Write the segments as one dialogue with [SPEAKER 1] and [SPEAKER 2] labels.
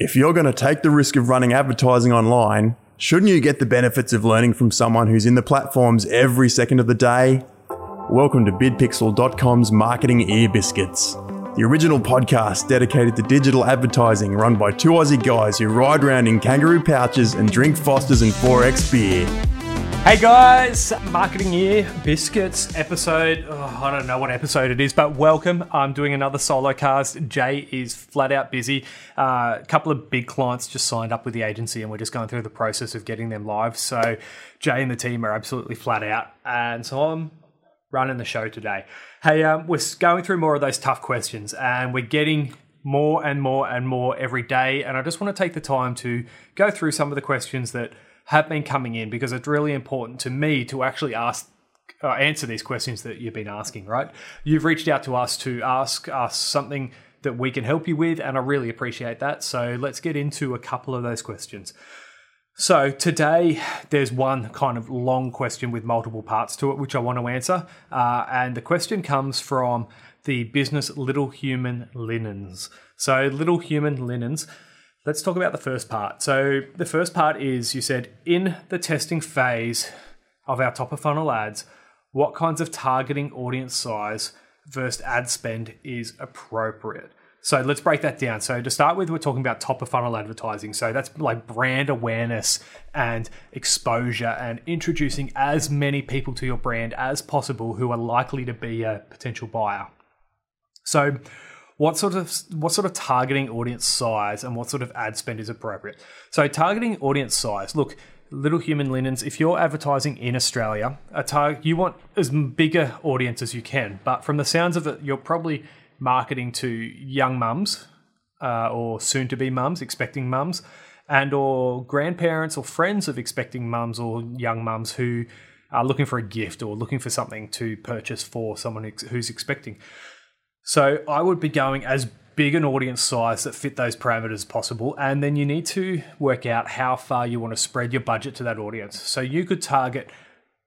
[SPEAKER 1] If you're going to take the risk of running advertising online, shouldn't you get the benefits of learning from someone who's in the platforms every second of the day? Welcome to bidpixel.com's Marketing Ear Biscuits, the original podcast dedicated to digital advertising run by two Aussie guys who ride around in kangaroo pouches and drink Fosters and 4X beer.
[SPEAKER 2] Hey guys, Marketing Ear Biscuits episode. Oh, I don't know what episode it is, but welcome. I'm doing another solo cast. Jay is flat out busy. Uh, a couple of big clients just signed up with the agency, and we're just going through the process of getting them live. So Jay and the team are absolutely flat out, and so I'm running the show today. Hey, um, we're going through more of those tough questions, and we're getting more and more and more every day. And I just want to take the time to go through some of the questions that have been coming in because it's really important to me to actually ask uh, answer these questions that you've been asking, right? You've reached out to us to ask us something that we can help you with, and I really appreciate that. So let's get into a couple of those questions. So today, there's one kind of long question with multiple parts to it, which I want to answer. Uh, and the question comes from the business Little Human Linens. So, Little Human Linens Let's talk about the first part. So, the first part is you said in the testing phase of our top of funnel ads, what kinds of targeting audience size versus ad spend is appropriate. So let's break that down. So to start with, we're talking about top of funnel advertising. So that's like brand awareness and exposure and introducing as many people to your brand as possible who are likely to be a potential buyer. So what sort of what sort of targeting audience size and what sort of ad spend is appropriate. So targeting audience size, look, little human linens. If you're advertising in Australia, a target you want as bigger audience as you can. But from the sounds of it, you're probably marketing to young mums uh, or soon to be mums, expecting mums, and or grandparents or friends of expecting mums or young mums who are looking for a gift or looking for something to purchase for someone who's expecting. So I would be going as big an audience size that fit those parameters possible. And then you need to work out how far you want to spread your budget to that audience. So you could target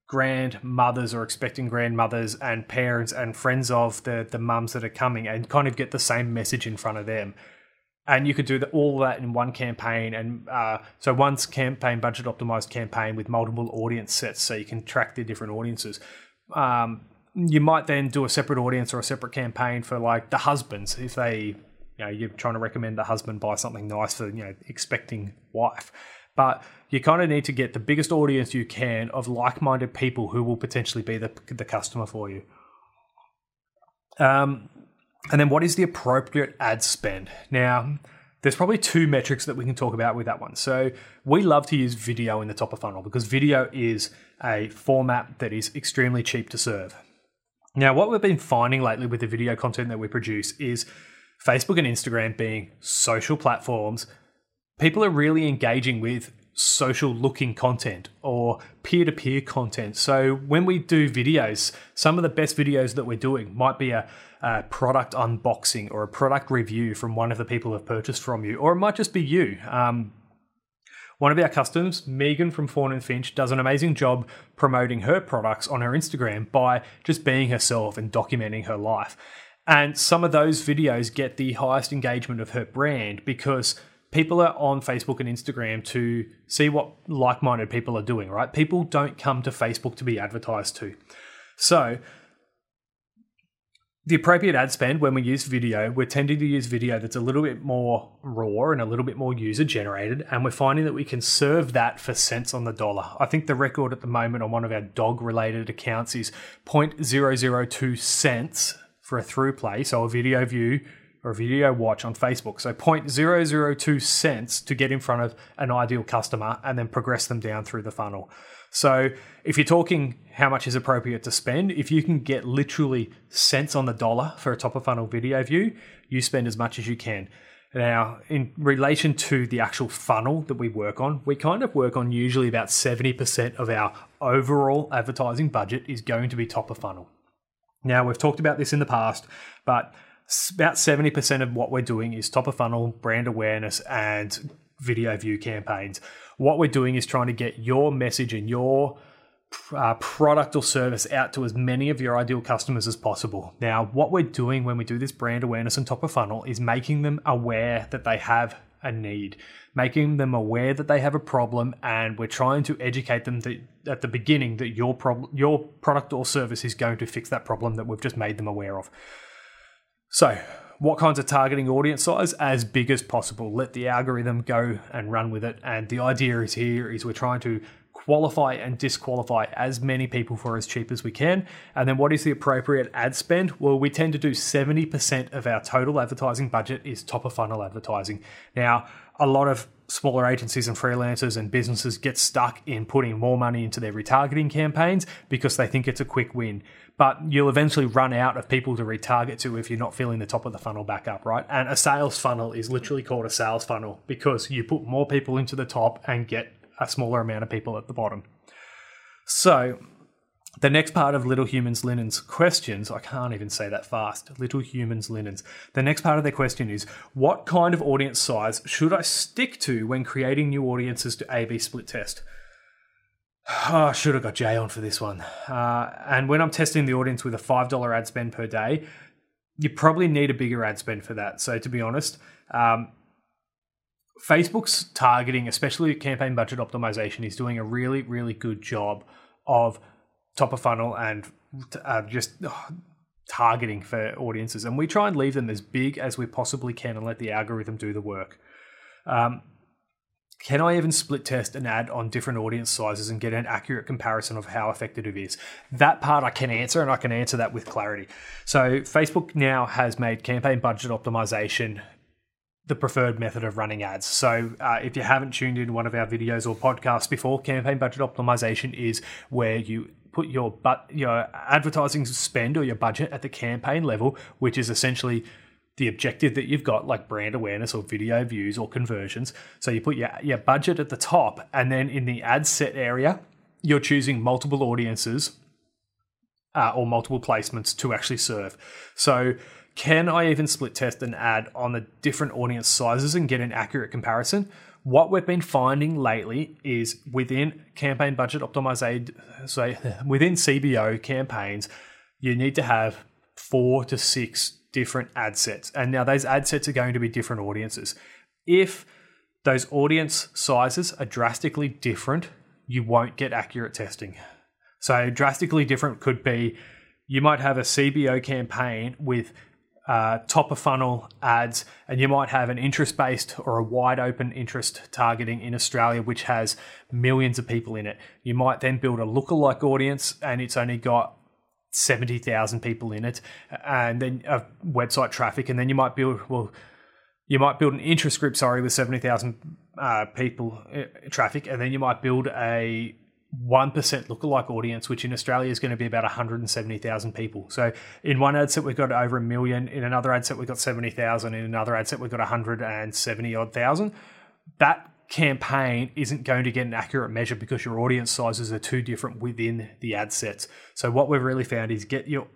[SPEAKER 2] grandmothers or expecting grandmothers and parents and friends of the, the mums that are coming and kind of get the same message in front of them. And you could do the, all that in one campaign. And uh, so one's campaign, budget optimized campaign with multiple audience sets so you can track the different audiences. Um, you might then do a separate audience or a separate campaign for like the husbands if they you know you're trying to recommend the husband buy something nice for you know expecting wife but you kind of need to get the biggest audience you can of like-minded people who will potentially be the, the customer for you um, and then what is the appropriate ad spend now there's probably two metrics that we can talk about with that one. So we love to use video in the top of funnel because video is a format that is extremely cheap to serve. Now, what we've been finding lately with the video content that we produce is Facebook and Instagram being social platforms, people are really engaging with social looking content or peer to peer content. So when we do videos, some of the best videos that we're doing might be a, a, product unboxing or a product review from one of the people who have purchased from you, or it might just be you. Um, one of our customers, Megan from Fawn and Finch, does an amazing job promoting her products on her Instagram by just being herself and documenting her life. And some of those videos get the highest engagement of her brand because people are on Facebook and Instagram to see what like minded people are doing, right? People don't come to Facebook to be advertised to. So the appropriate ad spend when we use video, we're tending to use video that's a little bit more raw and a little bit more user generated, and we're finding that we can serve that for cents on the dollar. I think the record at the moment on one of our dog related accounts is 0.002 cents for a through play, so a video view or a video watch on Facebook. So 0.002 cents to get in front of an ideal customer and then progress them down through the funnel. So if you're talking how much is appropriate to spend, if you can get literally cents on the dollar for a top of funnel video view, you spend as much as you can. Now, in relation to the actual funnel that we work on, we kind of work on usually about 70% of our overall advertising budget is going to be top of funnel. Now, we've talked about this in the past, but about 70% of what we're doing is top of funnel, brand awareness, and video view campaigns. What we're doing is trying to get your message and your uh, product or service out to as many of your ideal customers as possible. Now, what we're doing when we do this brand awareness and top of funnel is making them aware that they have a need, making them aware that they have a problem, and we're trying to educate them that at the beginning that your problem, your product or service is going to fix that problem that we've just made them aware of. So, what kinds of targeting audience size as big as possible let the algorithm go and run with it and the idea is here is we're trying to qualify and disqualify as many people for as cheap as we can. And then what is the appropriate ad spend? Well, we tend to do 70% of our total advertising budget is top of funnel advertising. Now, a lot of smaller agencies and freelancers and businesses get stuck in putting more money into their retargeting campaigns because they think it's a quick win. But you'll eventually run out of people to retarget to if you're not filling the top of the funnel back up, right? And a sales funnel is literally called a sales funnel because you put more people into the top and get a smaller amount of people at the bottom. So, the next part of Little Humans Linens questions, I can't even say that fast. Little Humans Linens. The next part of their question is what kind of audience size should I stick to when creating new audiences to A B split test? Oh, I should have got Jay on for this one. Uh, and when I'm testing the audience with a $5 ad spend per day, you probably need a bigger ad spend for that. So, to be honest, um, Facebook's targeting, especially campaign budget optimization, is doing a really, really good job of top of funnel and uh, just targeting for audiences. And we try and leave them as big as we possibly can and let the algorithm do the work. Um, can I even split test an ad on different audience sizes and get an accurate comparison of how effective it is? That part I can answer, and I can answer that with clarity. So, Facebook now has made campaign budget optimization the preferred method of running ads. So, uh, if you haven't tuned in one of our videos or podcasts before, campaign budget optimization is where you put your but your advertising spend or your budget at the campaign level, which is essentially the objective that you've got, like brand awareness or video views or conversions. So you put your, your budget at the top, and then in the ad set area, you're choosing multiple audiences uh, or multiple placements to actually serve. So can I even split test an ad on the different audience sizes and get an accurate comparison? What we've been finding lately is within campaign budget optimization, so within CBO campaigns, you need to have four to six different ad sets. And now those ad sets are going to be different audiences. If those audience sizes are drastically different, you won't get accurate testing. So, drastically different could be you might have a CBO campaign with uh, top of funnel ads, and you might have an interest based or a wide open interest targeting in Australia, which has millions of people in it. You might then build a lookalike audience, and it's only got 70,000 people in it, and then uh, website traffic, and then you might build, well, you might build an interest group, sorry, with 70,000 uh, people uh, traffic, and then you might build a 1% lookalike audience, which in Australia is going to be about 170,000 people. So in one ad set, we've got over a million. In another ad set, we've got 70,000. In another ad set, we've got 170 odd thousand. That campaign isn't going to get an accurate measure because your audience sizes are too different within the ad sets. So what we've really found is get your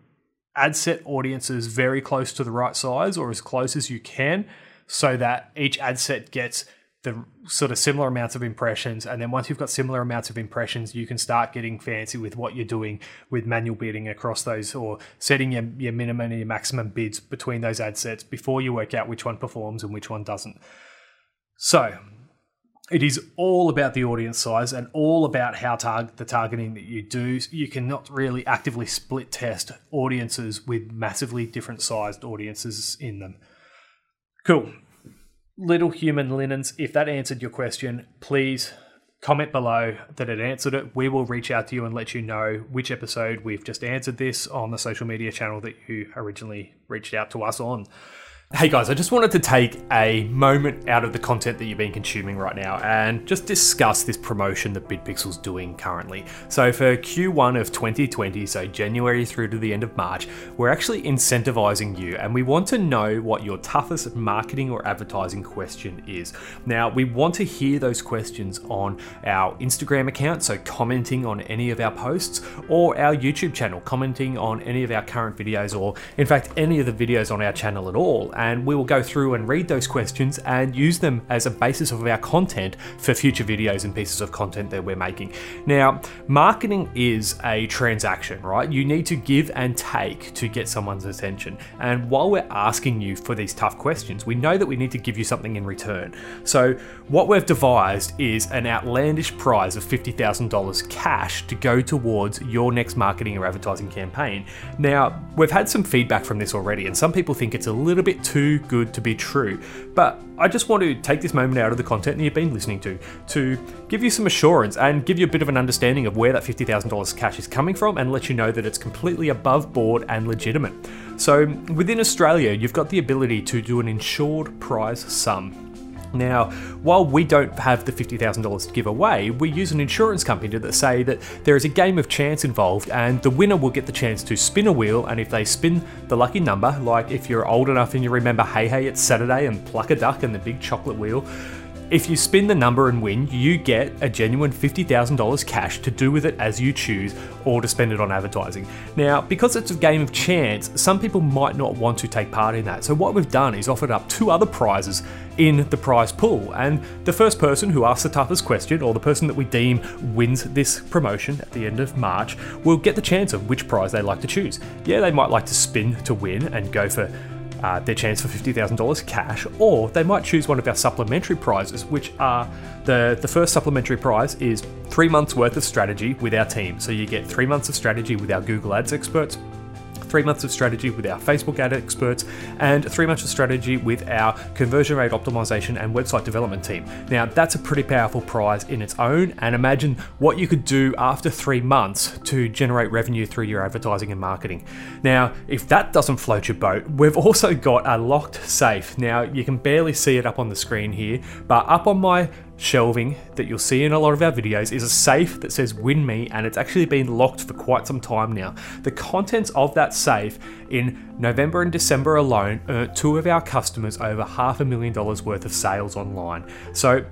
[SPEAKER 2] ad set audiences very close to the right size or as close as you can so that each ad set gets the sort of similar amounts of impressions. And then once you've got similar amounts of impressions, you can start getting fancy with what you're doing with manual bidding across those or setting your, your minimum and your maximum bids between those ad sets before you work out which one performs and which one doesn't. So it is all about the audience size and all about how the targeting that you do. You cannot really actively split test audiences with massively different sized audiences in them. Cool little human linens, if that answered your question, please comment below that it answered it. We will reach out to you and let you know which episode we've just answered this on the social media channel that you originally reached out to us on. Hey guys, I just wanted to take a moment out of the content that you've been consuming right now and just discuss this promotion that BidPixel's doing currently. So for Q1 of 2020, so January through to the end of March, we're actually incentivizing you and we want to know what your toughest marketing or advertising question is. Now, we want to hear those questions on our Instagram account, so commenting on any of our posts, or our YouTube channel, commenting on any of our current videos, or in fact, any of the videos on our channel at all and we will go through and read those questions and use them as a basis of our content for future videos and pieces of content that we're making. Now, marketing is a transaction, right? You need to give and take to get someone's attention. And while we're asking you for these tough questions, we know that we need to give you something in return. So, what we've devised is an outlandish prize of $50,000 cash to go towards your next marketing or advertising campaign. Now, we've had some feedback from this already, and some people think it's a little bit too good to be true. But I just want to take this moment out of the content that you've been listening to to give you some assurance and give you a bit of an understanding of where that $50,000 cash is coming from and let you know that it's completely above board and legitimate. So, within Australia, you've got the ability to do an insured prize sum. Now, while we don't have the $50,000 to give away, we use an insurance company to say that there is a game of chance involved and the winner will get the chance to spin a wheel and if they spin the lucky number, like if you're old enough and you remember Hey Hey It's Saturday and Pluck a Duck and the big chocolate wheel, if you spin the number and win, you get a genuine $50,000 cash to do with it as you choose or to spend it on advertising. Now, because it's a game of chance, some people might not want to take part in that. So, what we've done is offered up two other prizes in the prize pool. And the first person who asks the toughest question, or the person that we deem wins this promotion at the end of March, will get the chance of which prize they like to choose. Yeah, they might like to spin to win and go for uh, their chance for $50,000 cash, or they might choose one of our supplementary prizes, which are the, the first supplementary prize is three months worth of strategy with our team. So you get three months of strategy with our Google Ads experts, three months of strategy with our Facebook ad experts, and three months of strategy with our conversion rate optimization and website development team. Now, that's a pretty powerful prize in its own, and imagine what you could do after three months to generate revenue through your advertising and marketing. Now, if that doesn't float your boat, we've also got a locked safe. Now, you can barely see it up on the screen here, but up on my shelving that you'll see in a lot of our videos is a safe that says win me and it's actually been locked for quite some time now. The contents of that safe in November and December alone earned two of our customers over half a million dollars worth of sales online. So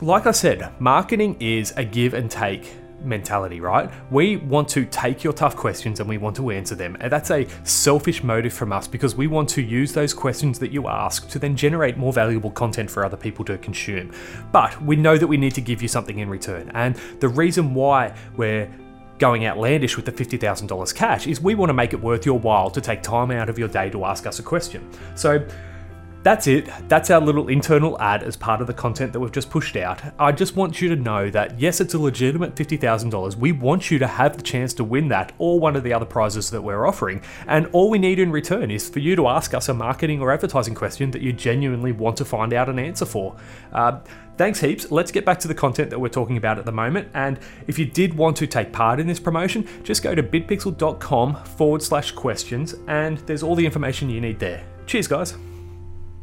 [SPEAKER 2] like I said, marketing is a give and take mentality, right? We want to take your tough questions and we want to answer them. And that's a selfish motive from us because we want to use those questions that you ask to then generate more valuable content for other people to consume. But we know that we need to give you something in return. And the reason why we're going outlandish with the $50,000 cash is we want to make it worth your while to take time out of your day to ask us a question. So that's it. That's our little internal ad as part of the content that we've just pushed out. I just want you to know that yes, it's a legitimate $50,000. We want you to have the chance to win that or one of the other prizes that we're offering. And all we need in return is for you to ask us a marketing or advertising question that you genuinely want to find out an answer for. Uh, Thanks heaps. Let's get back to the content that we're talking about at the moment. And if you did want to take part in this promotion, just go to bidpixel.com forward slash questions and there's all the information you need there. Cheers, guys.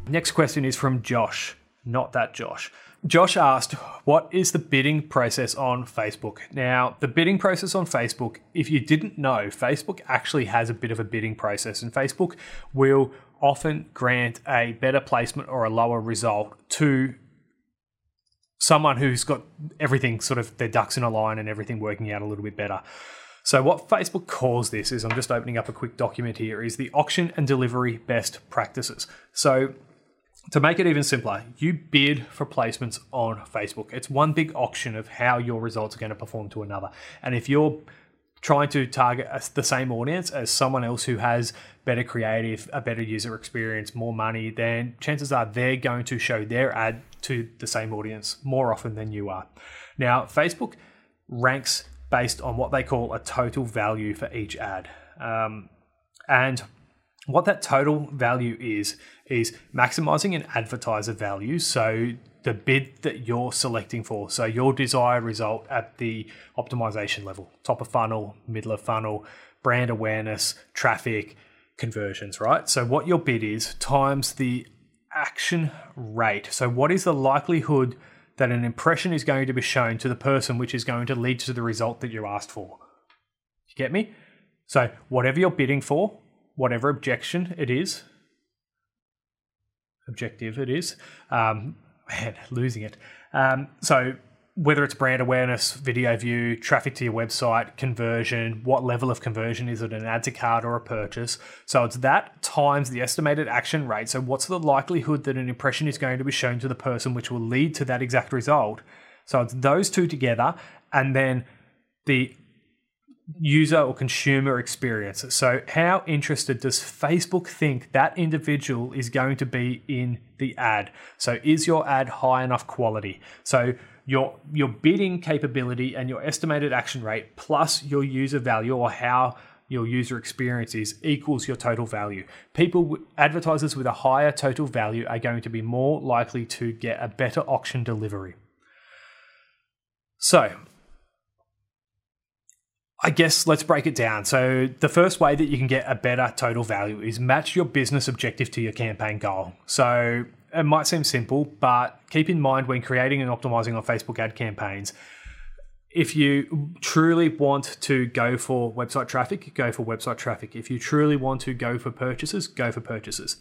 [SPEAKER 2] Next question is from Josh, not that Josh. Josh asked, What is the bidding process on Facebook? Now, the bidding process on Facebook, if you didn't know, Facebook actually has a bit of a bidding process, and Facebook will often grant a better placement or a lower result to someone who's got everything sort of their ducks in a line and everything working out a little bit better. So, what Facebook calls this is I'm just opening up a quick document here is the auction and delivery best practices. So, to make it even simpler, you bid for placements on Facebook. It's one big auction of how your results are going to perform to another. And if you're trying to target the same audience as someone else who has better creative, a better user experience, more money, then chances are they're going to show their ad to the same audience more often than you are. Now, Facebook ranks based on what they call a total value for each ad. Um, and what that total value is, is maximizing an advertiser value. So the bid that you're selecting for. So your desired result at the optimization level, top of funnel, middle of funnel, brand awareness, traffic, conversions, right? So what your bid is times the action rate. So what is the likelihood that an impression is going to be shown to the person which is going to lead to the result that you asked for? You get me? So whatever you're bidding for, whatever objection it is, objective it is, um, man, losing it. Um, so whether it's brand awareness, video view, traffic to your website, conversion, what level of conversion is it an add to cart or a purchase? So it's that times the estimated action rate. So what's the likelihood that an impression is going to be shown to the person which will lead to that exact result? So it's those two together and then the user or consumer experience. So, how interested does Facebook think that individual is going to be in the ad? So, is your ad high enough quality? So, your your bidding capability and your estimated action rate plus your user value or how your user experience is equals your total value. People advertisers with a higher total value are going to be more likely to get a better auction delivery. So, I guess let's break it down. So, the first way that you can get a better total value is match your business objective to your campaign goal. So, it might seem simple, but keep in mind when creating and optimizing on Facebook ad campaigns, if you truly want to go for website traffic, go for website traffic. If you truly want to go for purchases, go for purchases.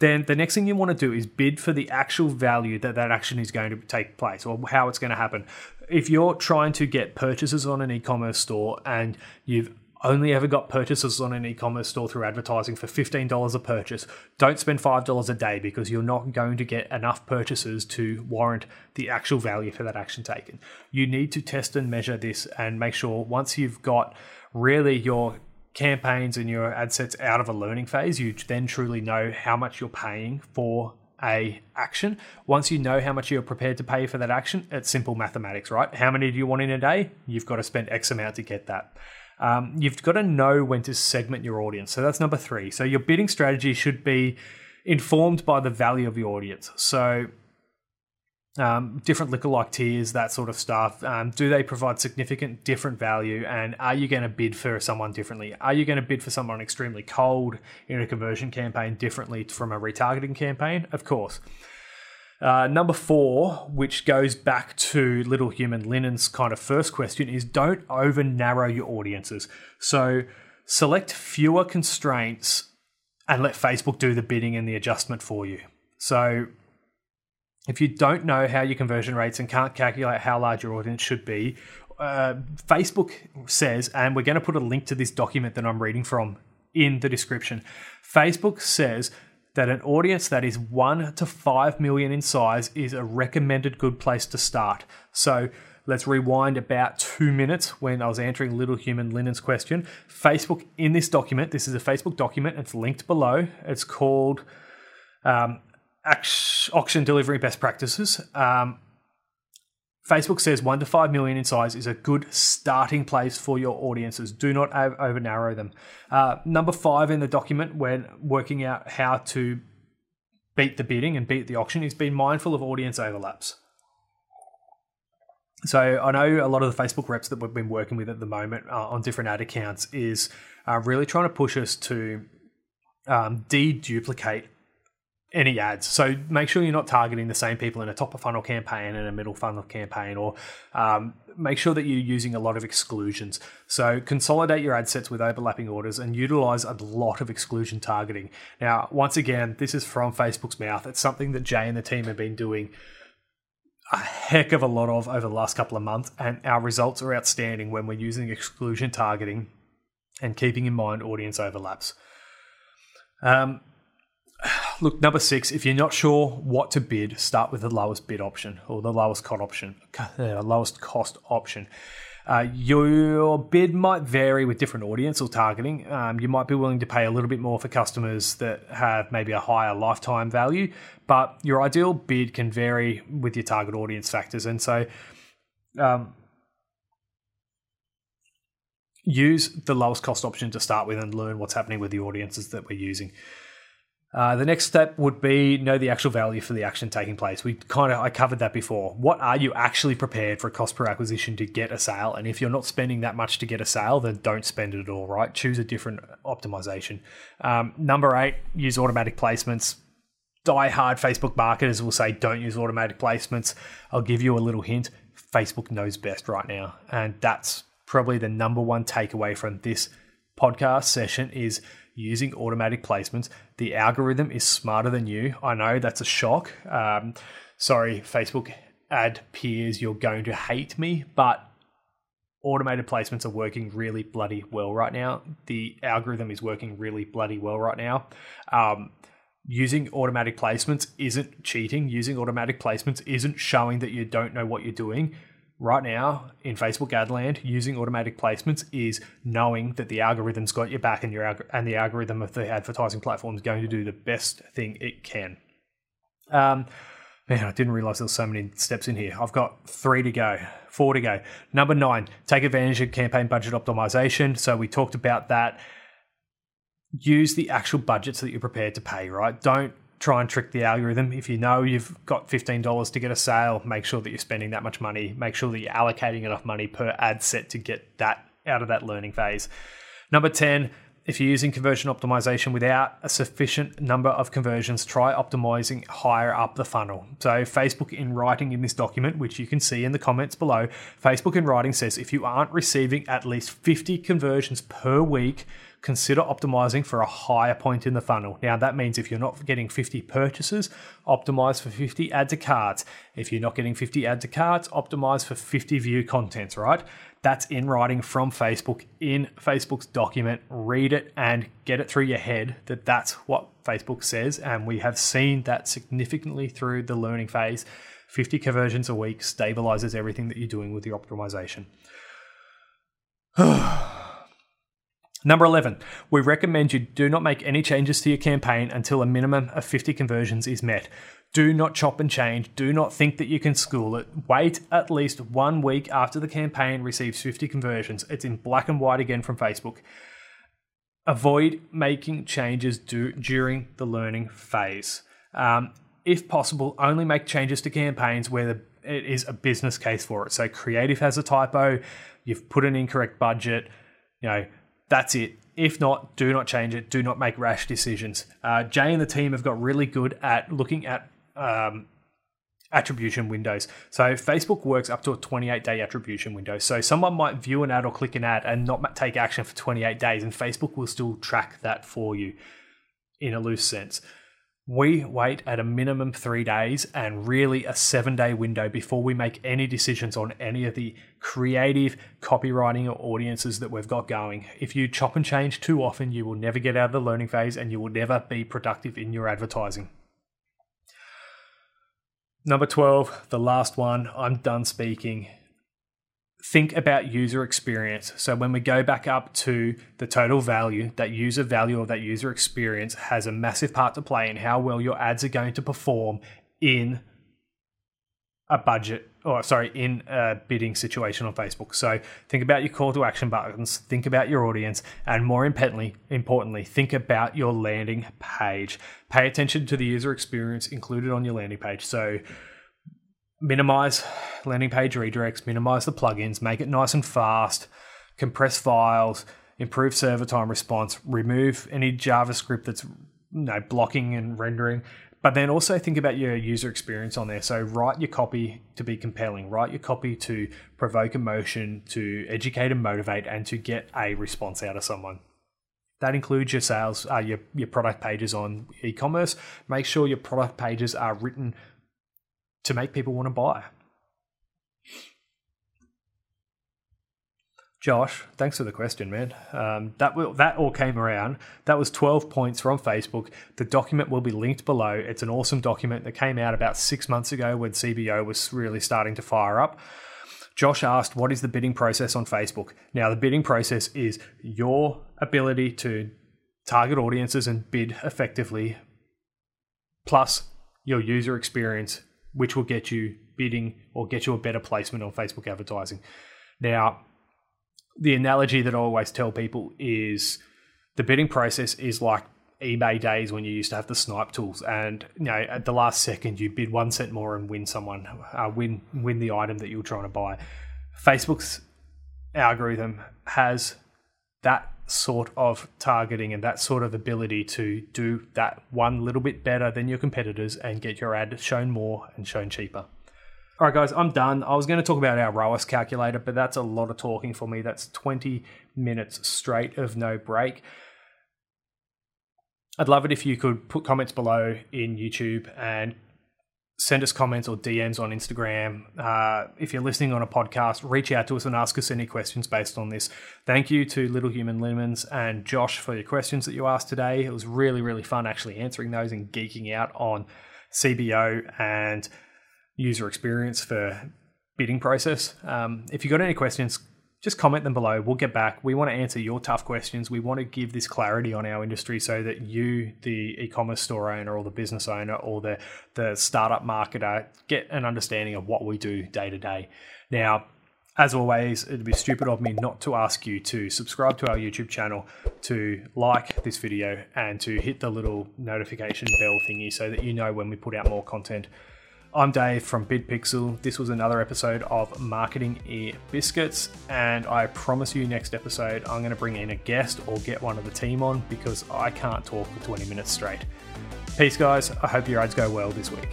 [SPEAKER 2] Then the next thing you want to do is bid for the actual value that that action is going to take place or how it's going to happen. If you're trying to get purchases on an e commerce store and you've only ever got purchases on an e-commerce store through advertising for $15 a purchase, don't spend $5 a day because you're not going to get enough purchases to warrant the actual value for that action taken. You need to test and measure this and make sure once you've got really your campaigns and your ad sets out of a learning phase, you then truly know how much you're paying for a action. Once you know how much you're prepared to pay for that action, it's simple mathematics, right? How many do you want in a day? You've got to spend X amount to get that. Um, you've got to know when to segment your audience. So that's number three. So your bidding strategy should be informed by the value of your audience. So um, different lookalike tiers, that sort of stuff. Um, do they provide significant different value? And are you going to bid for someone differently? Are you going to bid for someone extremely cold in a conversion campaign differently from a retargeting campaign? Of course. Uh, number four, which goes back to Little Human Linen's kind of first question, is don't over narrow your audiences. So select fewer constraints and let Facebook do the bidding and the adjustment for you. So if you don't know how your conversion rates and can't calculate how large your audience should be, uh, Facebook says, and we're going to put a link to this document that I'm reading from in the description. Facebook says that an audience that is 1 to 5 million in size is a recommended good place to start. So let's rewind about two minutes when I was answering Little Human Linen's question. Facebook, in this document, this is a Facebook document, it's linked below. It's called um, Auction Delivery Best Practices. Um, Facebook says one to five million in size is a good starting place for your audiences. Do not over narrow them. Uh, number five in the document, when working out how to beat the bidding and beat the auction, is being mindful of audience overlaps. So I know a lot of the Facebook reps that we've been working with at the moment uh, on different ad accounts is uh, really trying to push us to um, de-duplicate any ads. So make sure you're not targeting the same people in a top of funnel campaign and a middle funnel campaign, or um, make sure that you're using a lot of exclusions. So consolidate your ad sets with overlapping orders and utilize a lot of exclusion targeting. Now, once again, this is from Facebook's mouth. It's something that Jay and the team have been doing a heck of a lot of over the last couple of months, and our results are outstanding when we're using exclusion targeting and keeping in mind audience overlaps. Um, look, number six, if you're not sure what to bid, start with the lowest bid option or the lowest cost option, uh, lowest cost option. Uh, your bid might vary with different audience or targeting. Um, you might be willing to pay a little bit more for customers that have maybe a higher lifetime value, but your ideal bid can vary with your target audience factors. And so, um, use the lowest cost option to start with and learn what's happening with the audiences that we're using. Uh, the next step would be know the actual value for the action taking place. We kind of I covered that before. What are you actually prepared for a cost per acquisition to get a sale? And if you're not spending that much to get a sale, then don't spend it at all. Right? Choose a different optimization. Um, number eight: use automatic placements. Die hard Facebook marketers will say don't use automatic placements. I'll give you a little hint. Facebook knows best right now, and that's probably the number one takeaway from this podcast session is using automatic placements. The algorithm is smarter than you. I know that's a shock. Um, sorry, Facebook ad peers, you're going to hate me, but automated placements are working really bloody well right now. The algorithm is working really bloody well right now. Um, using automatic placements isn't cheating. Using automatic placements isn't showing that you don't know what you're doing. Right now, in Facebook ad land, using automatic placements is knowing that the algorithm's got your back and your and the algorithm of the advertising platform is going to do the best thing it can. Um, man, I didn't realize there was so many steps in here. I've got three to go, four to go. Number nine, take advantage of campaign budget optimization. So we talked about that use the actual budgets that you're prepared to pay, right? Don't try and trick the algorithm. If you know you've got $15 to get a sale, make sure that you're spending that much money. Make sure that you're allocating enough money per ad set to get that out of that learning phase. Number 10, if you're using conversion optimization without a sufficient number of conversions, try optimizing higher up the funnel. So, Facebook in writing in this document, which you can see in the comments below, Facebook in writing says if you aren't receiving at least 50 conversions per week, consider optimizing for a higher point in the funnel. Now, that means if you're not getting 50 purchases, optimize for 50 add to carts. If you're not getting 50 add to carts, optimize for 50 view contents, right? That's in writing from Facebook in Facebook's document. Read it and get it through your head that that's what Facebook says. And we have seen that significantly through the learning phase. 50 conversions a week stabilizes everything that you're doing with your optimization. Number 11, we recommend you do not make any changes to your campaign until a minimum of 50 conversions is met. Do not chop and change. Do not think that you can school it. Wait at least one week after the campaign receives 50 conversions. It's in black and white again from Facebook. Avoid making changes do, during the learning phase. Um, if possible, only make changes to campaigns where the, it is a business case for it. So, creative has a typo, you've put an incorrect budget, you know, that's it. If not, do not change it. Do not make rash decisions. Uh, Jay and the team have got really good at looking at um, attribution windows. So Facebook works up to a 28 day attribution window. So someone might view an ad or click an ad and not take action for 28 days, and Facebook will still track that for you in a loose sense. We wait at a minimum three days and really a seven day window before we make any decisions on any of the creative copywriting or audiences that we've got going. If you chop and change too often, you will never get out of the learning phase and you will never be productive in your advertising. Number 12, the last one, I'm done speaking think about user experience. So when we go back up to the total value, that user value or that user experience has a massive part to play in how well your ads are going to perform in a budget or sorry, in a bidding situation on Facebook. So think about your call to action buttons, think about your audience, and more importantly, importantly, think about your landing page. Pay attention to the user experience included on your landing page. So minimize landing page redirects, minimize the plugins, make it nice and fast, compress files, improve server time response, remove any JavaScript that's you know, blocking and rendering. But then also think about your user experience on there. So write your copy to be compelling, write your copy to provoke emotion, to educate and motivate, and to get a response out of someone. That includes your sales, uh, your your product pages on e-commerce. Make sure your product pages are written to make people want to buy. Josh, thanks for the question, man. Um, that will, that all came around. That was 12 points from Facebook. The document will be linked below. It's an awesome document that came out about six months ago when CBO was really starting to fire up. Josh asked, What is the bidding process on Facebook? Now, the bidding process is your ability to target audiences and bid effectively, plus your user experience which will get you bidding or get you a better placement on Facebook advertising. Now, the analogy that I always tell people is the bidding process is like eBay days when you used to have the snipe tools, and you know at the last second you bid one cent more and win someone, uh, win win the item that you're trying to buy. Facebook's algorithm has that sort of targeting and that sort of ability to do that one little bit better than your competitors and get your ad shown more and shown cheaper. All right, guys, I'm done. I was going to talk about our ROAS calculator, but that's a lot of talking for me. That's 20 minutes straight of no break. I'd love it if you could put comments below in YouTube and send us comments or DMs on Instagram. Uh, if you're listening on a podcast, reach out to us and ask us any questions based on this. Thank you to Little Human Linens and Josh for your questions that you asked today. It was really, really fun actually answering those and geeking out on CBO and user experience for bidding process. Um, if you've got any questions, just comment them below. We'll get back. We want to answer your tough questions. We want to give this clarity on our industry so that you, the e-commerce store owner or the business owner or the, the startup marketer, get an understanding of what we do day to day. Now, as always, it'd be stupid of me not to ask you to subscribe to our YouTube channel, to like this video, and to hit the little notification bell thingy so that you know when we put out more content. I'm Dave from BidPixel. This was another episode of Marketing Ear Biscuits, and I promise you next episode I'm going to bring in a guest or get one of the team on because I can't talk for 20 minutes straight. Peace, guys. I hope your ads go well this week.